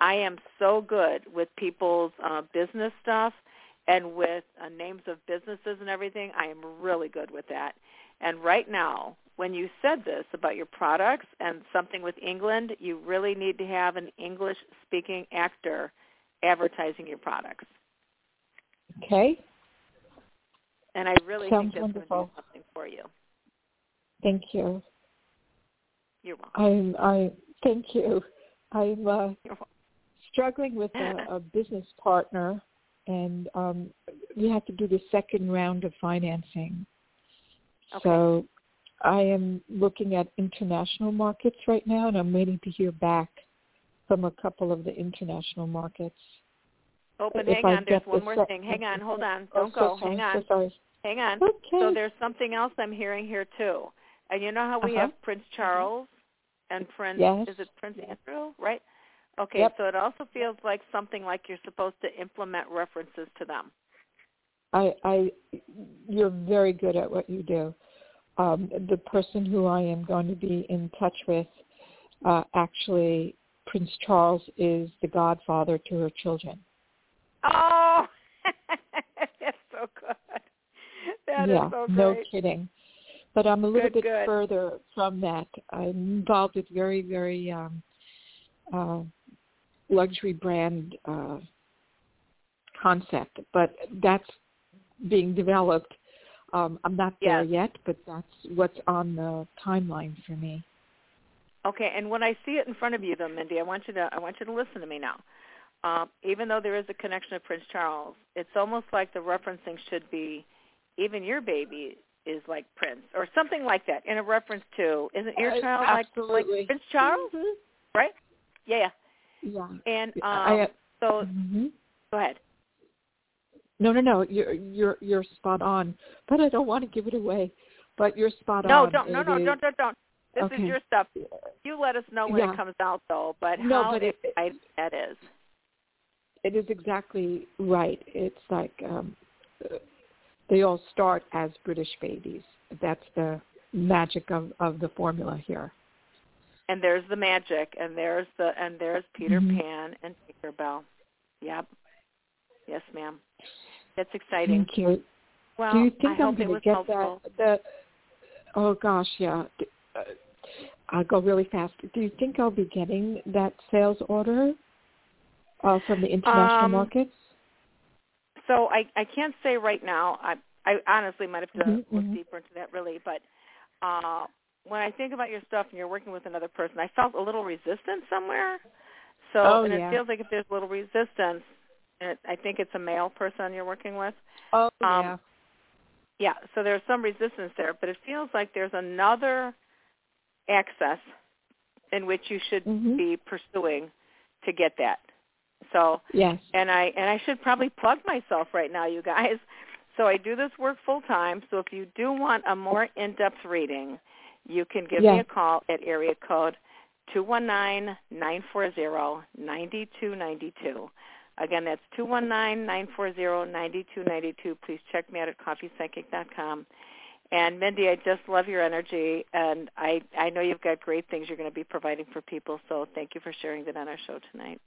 I am so good with people's uh, business stuff and with uh, names of businesses and everything. I am really good with that. And right now, when you said this about your products and something with England, you really need to have an English-speaking actor advertising your products. Okay. And I really Sounds think that's wonderful. going to do something for you. Thank you. You're welcome. I'm. I thank you. I'm uh, struggling with a, a business partner, and um, we have to do the second round of financing. Okay. So I am looking at international markets right now, and I'm waiting to hear back from a couple of the international markets. Oh, but If hang I on. There's one more thing. Hang on. Hold on. Oh, Don't so go. Hang on. So sorry. Hang on. Okay. So there's something else I'm hearing here too. And you know how we Uh-huh. have Prince Charles and Prince Yes. is it Prince Andrew, right? Okay, Yep. so it also feels like something like you're supposed to implement references to them. I, I, you're very good at what you do. Um, the person who I am going to be in touch with, uh, actually, Prince Charles is the godfather to her children. Oh, that's so good. That is yeah, so great. no kidding. But I'm a little Good, bit good. further from that. I'm involved with very, very um, uh, luxury brand uh, concept, but that's being developed. Um, I'm not there Yes. yet, but that's what's on the timeline for me. Okay, and when I see it in front of you, though, Mindy, I want you to I want you to listen to me now. Um, even though there is a connection to Prince Charles, it's almost like the referencing should be, even your baby is like Prince or something like that in a reference to. Isn't your Uh, child like, like Prince Charles? Mhm. Right? Yeah. yeah. Yeah. And um, I, uh, so, mhm. go ahead. No, no, no. You're you're you're spot on. But I don't want to give it away. But you're spot on No, on. don't, no, no, is- don't, don't, don't. This okay. is your stuff. You let us know when Yeah. it comes out, though. But No, how but it- exciting that is. It is exactly right. It's like um, they all start as British babies. That's the magic of of the formula here. And there's the magic, and there's the and there's Peter Mhm. Pan and Tinkerbell. Yep. Yes, ma'am. That's exciting. Thank you. Well, Do you I think I'm hope it going to get helpful. that? The oh gosh, yeah. Uh, I'll go really fast. Do you think I'll be getting that sales order uh, from the international Um, markets? So I I can't say right now. I I honestly might have to Mhm, look mhm. deeper into that really, but uh when I think about your stuff and you're working with another person, I felt a little resistance somewhere. So Oh, and yeah. it feels like if there's a little resistance, it, I think it's a male person you're working with. Oh um, yeah. Yeah, so there's some resistance there, but it feels like there's another access in which you should Mhm. be pursuing to get that. So Yes. and I and I should probably plug myself right now, you guys. So I do this work full time. So if you do want a more in-depth reading, you can give me a call at area code two one nine nine four zero ninety two ninety two. Again, that's two one nine nine four zero ninety two ninety two. Please check me out at coffeepsychic.com. And Mindy, I just love your energy, and I I know you've got great things you're going to be providing for people. So thank you for sharing that on our show tonight.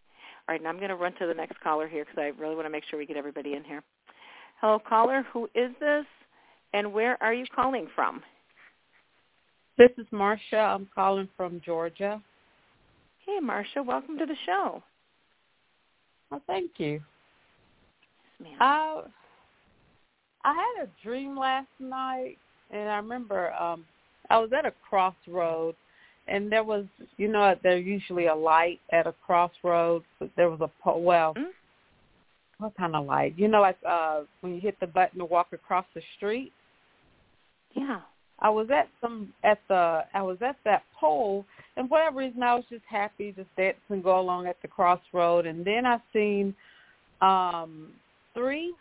All right, now I'm going to run to the next caller here because I really want to make sure we get everybody in here. Hello, caller. Who is this, and where are you calling from? This is Marcia. I'm calling from Georgia. Hey, Marcia. Welcome to the show. Well, thank you. Yes. I I had a dream last night, and I remember um I was at a crossroad, and there was, you know, there's usually a light at a crossroad. But there was a po- well, Mm. what kind of light? You know, like uh when you hit the button to walk across the street. Yeah. I was at some at the I was at that pole and for whatever reason I was just happy just dance and go along at the crossroad and then I seen um three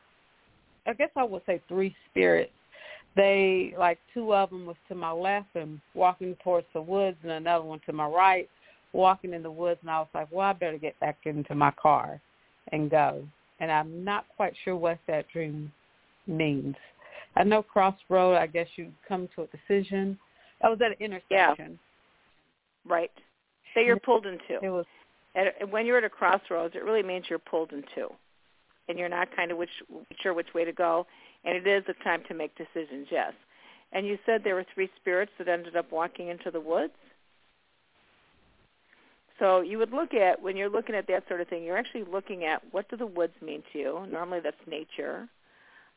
I guess I would say three spirits. They like two of them was to my left and walking towards the woods and another one to my right walking in the woods and I was like, Well I better get back into my car and go. And I'm not quite sure what that dream means. I know crossroad. I guess you come to a decision. I was at an intersection. Right. That you're pulled into. It was At, when you're at a crossroads, it really means you're pulled in two, and you're not kind of which sure which way to go. And it is a time to make decisions. Yes. And you said there were three spirits that ended up walking into the woods. So you would look at when you're looking at that sort of thing, you're actually looking at what do the woods mean to you. Normally that's nature.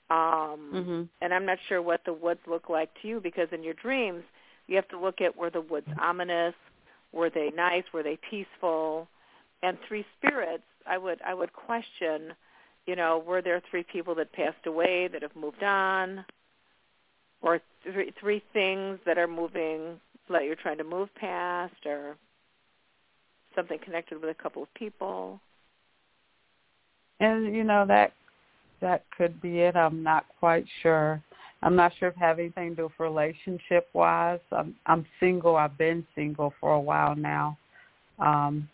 Um, Mhm. and I'm not sure what the woods look like to you because in your dreams you have to look at were the woods ominous, were they nice, were they peaceful, and three spirits. I would I would question, you know, were there three people that passed away that have moved on, or three three things that are moving that you're trying to move past, or something connected with a couple of people. and you know that that could be it. I'm not quite sure. I'm not sure if it have anything to do with relationship wise. I'm I'm single. I've been single for a while now. Um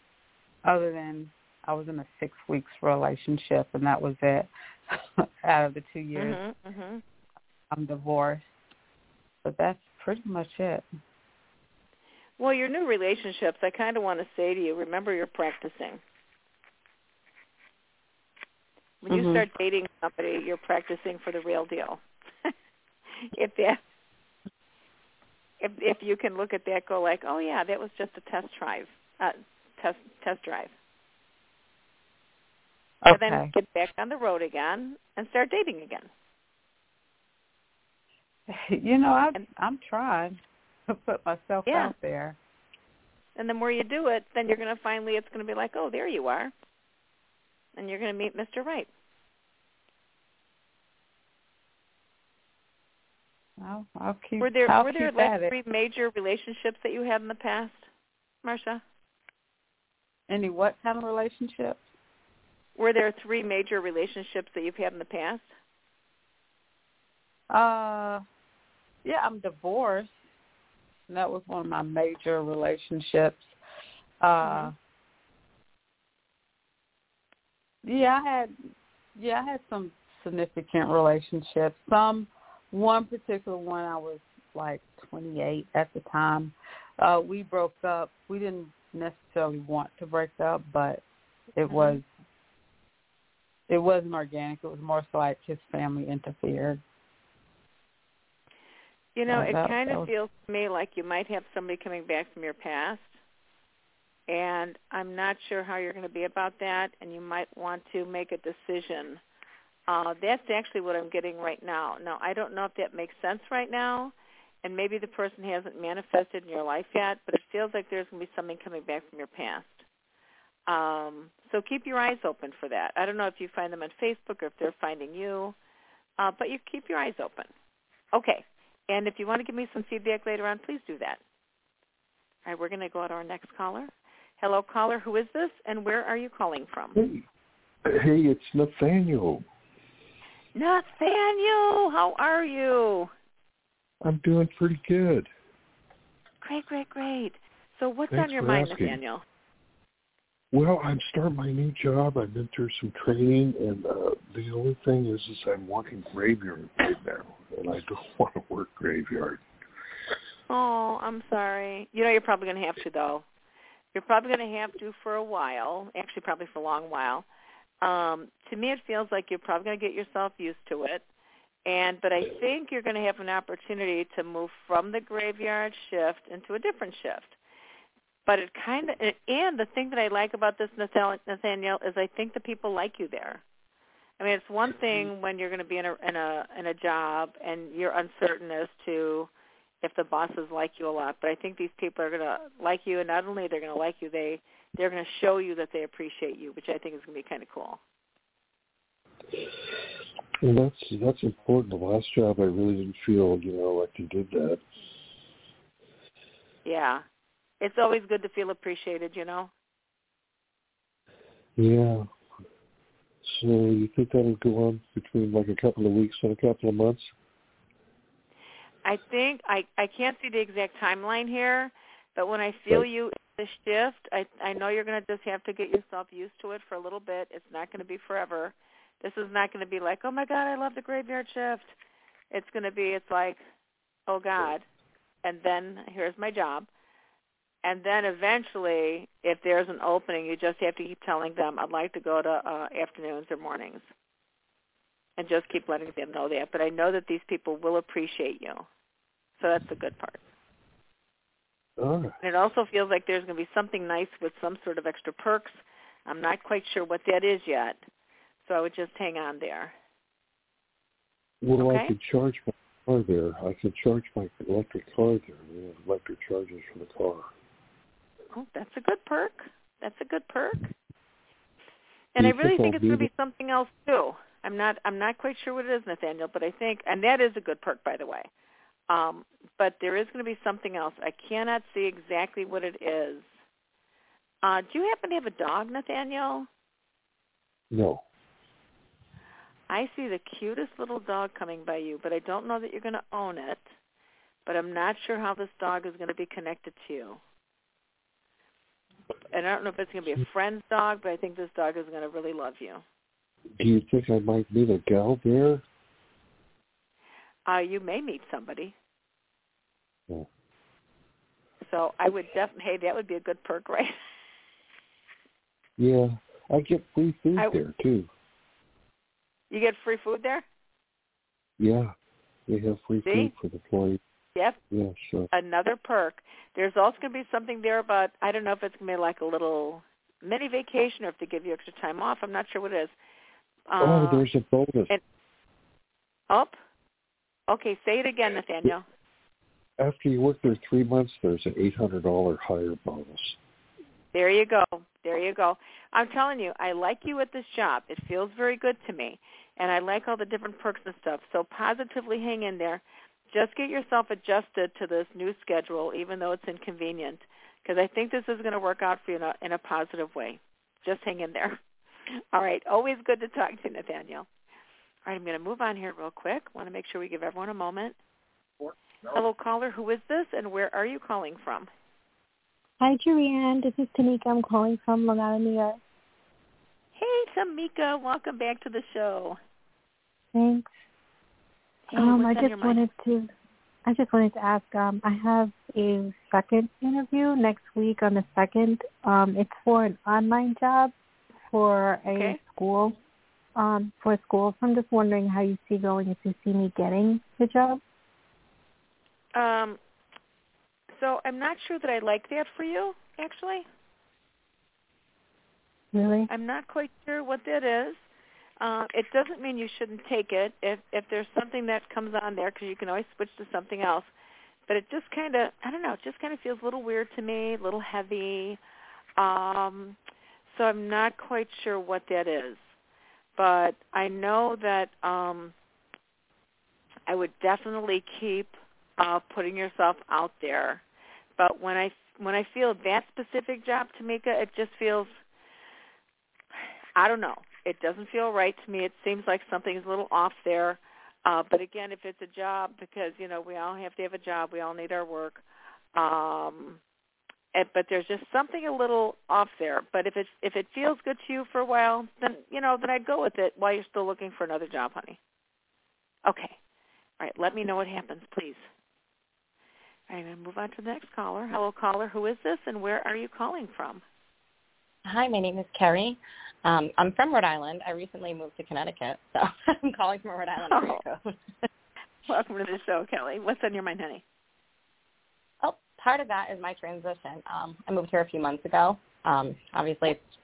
other than I was in a six weeks relationship and that was it. Out of the two years Mhm. Mhm. I'm divorced. But that's pretty much it. Well, your new relationships, I kind of want to say to you, remember you're practicing. When you Mhm. start dating somebody, you're practicing for the real deal. if that if if you can look at that go like, "Oh yeah, that was just a test drive." Uh test test drive. And then get back on the road again and start dating again. You know, I And- I'm trying to put myself Yeah. out there. And the more you do it, then you're going to finally it's going to be like, "Oh, there you are." And you're going to meet Mr. Right. I'll, I'll keep. Were there I'll were there like it. three major relationships that you had in the past, Marcia? Any what kind of relationships? Were there three major relationships that you've had in the past? Uh, yeah, I'm divorced. And that was one of my major relationships. Uh, yeah, I had, yeah, I had some significant relationships. Some, one particular one, I was like 28 at the time. Uh, we broke up. We didn't necessarily want to break up, but it Mhm. was, it wasn't organic. It was more so like his family interfered. You know, it that- kind that of was- feels to me like you might have somebody coming back from your past, and I'm not sure how you're going to be about that, and you might want to make a decision. Uh, that's actually what I'm getting right now. Now, I don't know if that makes sense right now, and maybe the person hasn't manifested in your life yet, but it feels like there's going to be something coming back from your past. Um, so keep your eyes open for that. I don't know if you find them on Facebook or if they're finding you, uh, but you keep your eyes open. Okay. And if you want to give me some feedback later on, please do that. All right, we're going to go to our next caller. Hello, caller. Who is this, and where are you calling from? Hey, hey, it's Nathaniel. Nathaniel, how are you? I'm doing pretty good. Great, great, great. So what's Thanks on your mind, asking. Nathaniel? Well, I'm starting my new job. I've been through some training, and uh, the only thing is, is I'm working graveyard right now. and I don't want to work graveyard. Oh, I'm sorry. You know, you're probably going to have to though. You're probably going to have to for a while. Actually, probably for a long while. Um, to me, it feels like you're probably going to get yourself used to it. And but I think you're going to have an opportunity to move from the graveyard shift into a different shift. But it kind of and the thing that I like about this Nathaniel is I think the people like you there. I mean, it's one thing when you're going to be in a in a in a job and you're uncertain as to if the bosses like you a lot, but I think these people are going to like you, and not only they're going to like you, they they're going to show you that they appreciate you, which I think is going to be kind of cool. And that's that's important. The last job, I really didn't feel, you know, like you did that. Yeah, it's always good to feel appreciated, you know. Yeah. So you think that'll go on between like a couple of weeks and a couple of months? I think I I can't see the exact timeline here, but when I feel right. you the shift, I I know you're going to just have to get yourself used to it for a little bit. It's not going to be forever. This is not going to be like, "Oh my god, I love the graveyard shift." It's going to be it's like, "Oh god." And then here's my job. And then eventually, if there's an opening, you just have to keep telling them, "I'd like to go to uh afternoons or mornings." And just keep letting them know that. But I know that these people will appreciate you. So that's the good part. And it also feels like there's going to be something nice with some sort of extra perks. I'm not quite sure what that is yet, so I would just hang on there. Well, okay? I could charge my car there. I could charge my electric car there. We have electric charges for the car. Oh, that's a good perk. That's a good perk. And I really think it's going to be something else too. I'm not I'm not quite sure what it is, Nathaniel, but I think and that is a good perk by the way. Um, but there is going to be something else. I cannot see exactly what it is. Uh, do you happen to have a dog, Nathaniel? No. I see the cutest little dog coming by you, but I don't know that you're going to own it. But I'm not sure how this dog is going to be connected to you. And I don't know if it's going to be a friend's dog, but I think this dog is going to really love you. Do you think I might meet a gal there? Uh, you may meet somebody. Yeah. So I would definitely, hey, that would be a good perk, right? Yeah. I get free food I- there too. You get free food there? Yeah. They have free See? food for the employees. Yep. Yeah, sure. Another perk. There's also going to be something there about, I don't know if it's going to be like a little mini vacation or if they give you extra time off. I'm not sure what it is. Uh, oh, there's a bonus. and- Up? Okay, say it again, Nathaniel. After you work there three months, there's an eight hundred dollar higher bonus. There you go. There you go. I'm telling you, I like you at this job. It feels very good to me. And I like all the different perks and stuff. So positively hang in there. Just get yourself adjusted to this new schedule, even though it's inconvenient, because I think this is going to work out for you in a, in a positive way. Just hang in there. All right. Always good to talk to you, Nathaniel. All right, I'm going to move on here real quick. want to make sure we give everyone a moment. Hello, caller. Who is this, and where are you calling from? Hi, Jorianne. This is Tanika. I'm calling from Long Island, New York. Hey, Tamika. Welcome back to the show. Thanks. Hey, um, I just wanted to, I just wanted to ask. Um, I have a second interview next week on the second. Um, it's for an online job for a Okay. school. Um, for a school. So I'm just wondering how you see going if you see me getting the job. Um, so I'm not sure that I like that for you, actually. Really? I'm not quite sure what that is. Uh, it doesn't mean you shouldn't take it if if there's something that comes on there because you can always switch to something else. But it just kind of I don't know. It just kind of feels a little weird to me, a little heavy. Um, so I'm not quite sure what that is. But I know that um, I would definitely keep uh, putting yourself out there. But when I when I feel that specific job, Tamika, it just feels I don't know. It doesn't feel right to me. It seems like something's a little off there. Uh, but again, if it's a job, because you know we all have to have a job, we all need our work. Um, but there's just something a little off there. But if it if it feels good to you for a while, then you know then I'd go with it while you're still looking for another job, honey. Okay. All right, let me know what happens, please. All right, I'm move on to the next caller. Hello, caller. Who is this, and where are you calling from? Hi, my name is Kerry. Um, I'm from Rhode Island. I recently moved to Connecticut, so I'm calling from Rhode Island. Oh. Welcome to the show, Kelly. What's on your mind, honey? Part of that is my transition. Um, I moved here a few months ago. Um, obviously, it's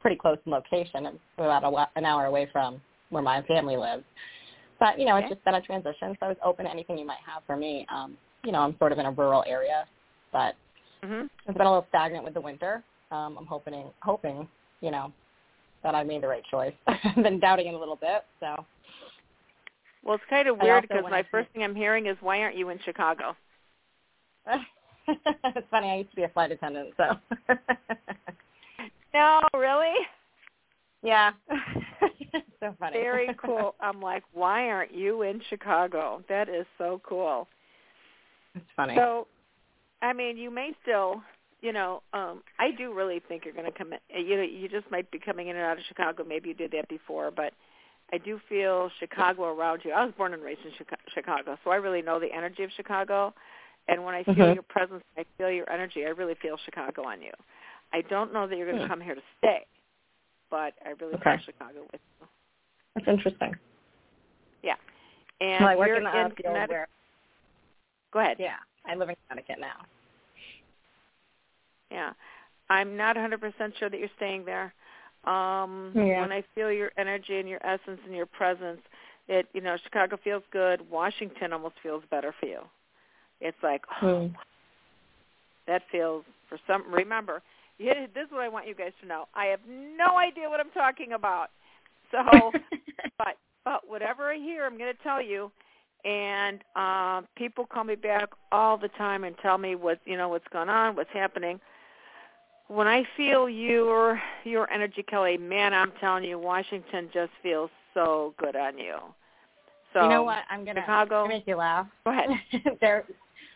pretty close in location. It's about a, an hour away from where my family lives. But, you know, Okay. it's just been a transition, so I was open to anything you might have for me. Um, you know, I'm sort of in a rural area, but Mm-hmm. it's been a little stagnant with the winter. Um, I'm hoping, hoping, you know, that I made the right choice. I've been doubting it a little bit, so Well, it's kind of weird because my first thing I'm hearing is, "Why aren't you in Chicago?" it's funny. I used to be a flight attendant, so No, really? yeah, so funny. Very cool. I'm like, why aren't you in Chicago? That is so cool. it's funny. So, I mean, you may still, you know, um I do really think you're going to come. In, you know, you just might be coming in and out of Chicago. Maybe you did that before, but I do feel Chicago around you. I was born and raised in Chica- Chicago, so I really know the energy of Chicago. And when I feel Mhm. your presence, I feel your energy. I really feel Chicago on you. I don't know that you're going to Hmm. come here to stay, but I really Okay. feel Chicago with you. That's interesting. Yeah. And well, I work you're in the in Connecticut. where Go ahead. yeah, I live in Connecticut now. Yeah. I'm not 100% sure that you're staying there. Um Yeah. when I feel your energy and your essence and your presence, it you know, Chicago feels good, Washington almost feels better for you. It's like, oh, Hmm. that feels for some remember, this is what I want you guys to know. I have no idea what I'm talking about. So, but but whatever I hear, I'm going to tell you. And um, people call me back all the time and tell me what you know what's going on, what's happening. When I feel your your energy, Kelly, man, I'm telling you, Washington just feels so good on you. So you know what? I'm gonna, Chicago. to make you laugh. Go ahead. They're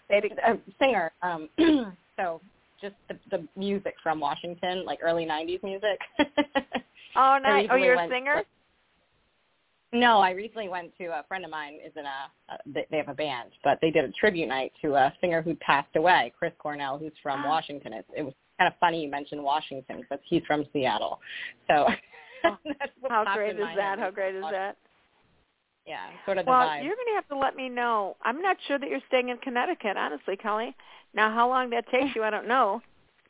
they a singer. Um, so just the the music from Washington, like early '90s music. Oh, nice. Oh, you're a singer. No, I recently went to a friend of mine is in a uh, they they have a band, but they did a tribute night to a singer who passed away, Chris Cornell, who's from Washington. It, it was kind of funny you mentioned Washington because he's from Seattle. So that's what How great is that? How great is that? Yeah, sort of the Well, vibe. you're going to have to let me know. I'm not sure that you're staying in Connecticut, honestly, Kelly. Now, how long that takes you, I don't know.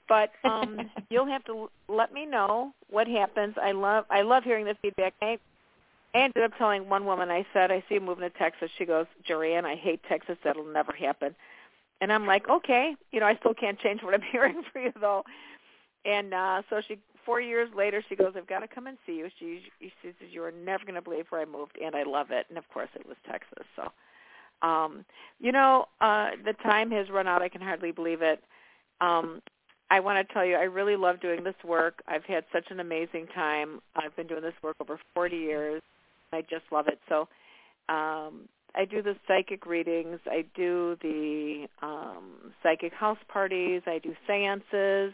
But um you'll have to let me know what happens. I love I love hearing the feedback. I, I ended up telling one woman. I said, "I see you moving to Texas." She goes, "Joanne, I hate Texas. That'll never happen." And I'm like, "Okay, you know, I still can't change what I'm hearing for you, though." And uh so she, four years later, she goes, "I've got to come and see you." She, she says, "You are never going to believe where I moved, and I love it." And of course, it was Texas. So, um, you know, uh the time has run out. I can hardly believe it. Um, I want to tell you, I really love doing this work. I've had such an amazing time. I've been doing this work over 40 years. I just love it. So um, I do the psychic readings. I do the um, psychic house parties. I do seances.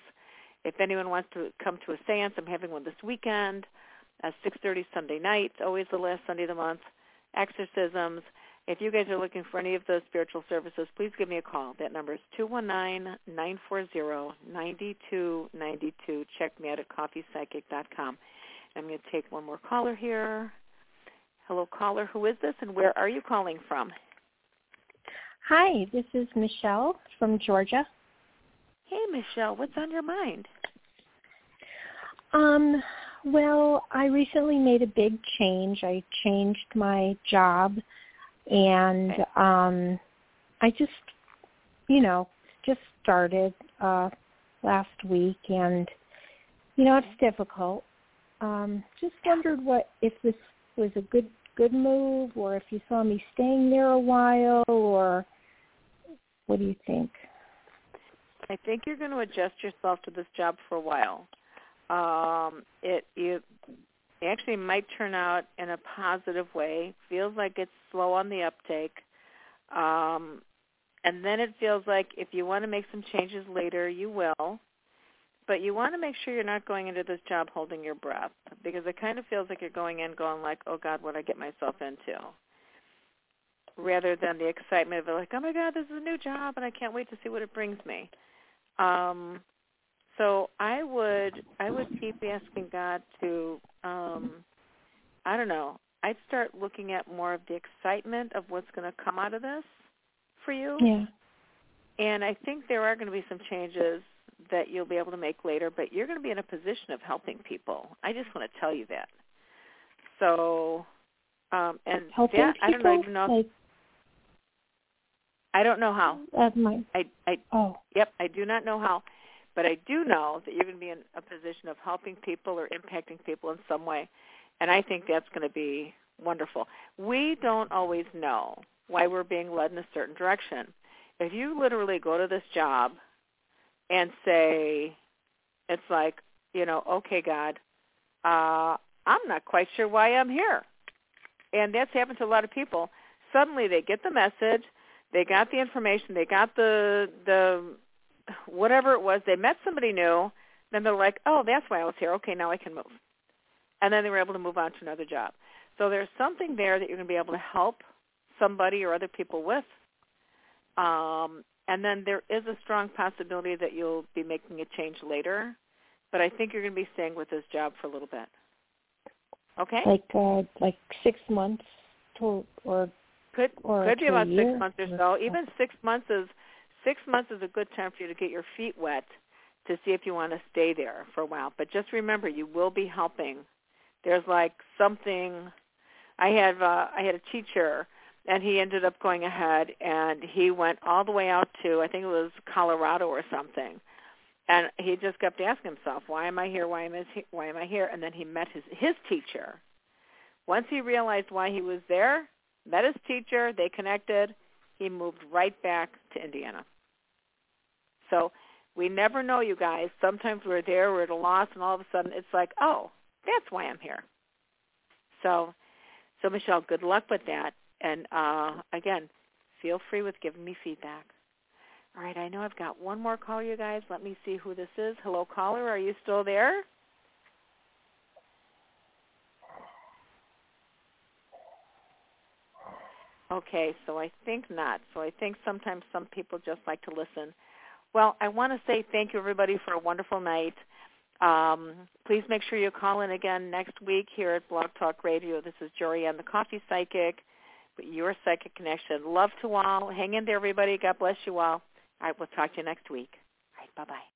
If anyone wants to come to a seance, I'm having one this weekend uh, at 6.30 Sunday night, It's always the last Sunday of the month. Exorcisms. If you guys are looking for any of those spiritual services, please give me a call. That number is two one nine nine four zero ninety two ninety two. Check me out at coffeepsychic.com. I'm going to take one more caller here. Hello, caller. Who is this, and where are you calling from? Hi, this is Michelle from Georgia. Hey, Michelle. What's on your mind? Um, well, I recently made a big change. I changed my job and um I just you know, just started uh last week and you know, it's difficult. Um just wondered what if this was a good good move or if you saw me staying there a while or what do you think? I think you're going to adjust yourself to this job for a while. Um, it you actually might turn out in a positive way. Feels like it's slow on the uptake. Um, and then it feels like if you want to make some changes later, you will. But you want to make sure you're not going into this job holding your breath because it kind of feels like you're going in going like, oh God, what I get myself into? rather than the excitement of like, oh my God, this is a new job and I can't wait to see what it brings me. Um, so I would I would keep asking God to um, I don't know. I'd start looking at more of the excitement of what's going to come out of this for you. Yeah. And I think there are going to be some changes that you'll be able to make later, but you're going to be in a position of helping people. I just want to tell you that. So, um, and helping that, people, I don't know, even know. Like, I don't know how. My, I, I, oh. Yep, I do not know how, but I do know that you're going to be in a position of helping people or impacting people in some way, and I think that's going to be wonderful. We don't always know why we're being led in a certain direction. If you literally go to this job and say, it's like, you know, okay, God, uh, I'm not quite sure why I'm here. And that's happened to a lot of people. Suddenly they get the message, they got the information, they got the the whatever it was, they met somebody new, then they're like, Oh, that's why I was here. Okay, now I can move. And then they were able to move on to another job. So there's something there that you're going to be able to help somebody or other people with. Um, and then there is a strong possibility that you'll be making a change later. But I think you're going to be staying with this job for a little bit. Okay. Like uh, like six months to or could or could be about year? six months or so. Even six months is six months is a good time for you to get your feet wet to see if you want to stay there for a while. But just remember, you will be helping. There's like something. I have uh, I had a teacher, and he ended up going ahead, and he went all the way out to I think it was Colorado or something, and he just kept asking himself, "Why am I here? Why am I he- why am I here?" And then he met his his teacher. Once he realized why he was there, met his teacher, they connected, he moved right back to Indiana. So we never know, you guys. Sometimes we're there, we're at a loss, and all of a sudden it's like, oh, that's why I'm here. So, so Michelle, good luck with that. And uh, again, feel free with giving me feedback. All right, I know I've got one more call, you guys. Let me see who this is. Hello, caller. Are you still there? Okay, so I think not. So I think sometimes some people just like to listen. Well, I want to say thank you, everybody, for a wonderful night. Um, please make sure you call in again next week here at Blog Talk Radio. This is Jorianne, the Coffee Psychic, your Psychic Connection. Love to all. Hang in there, everybody. God bless you all. Right, we'll talk to you next week. All right, bye-bye.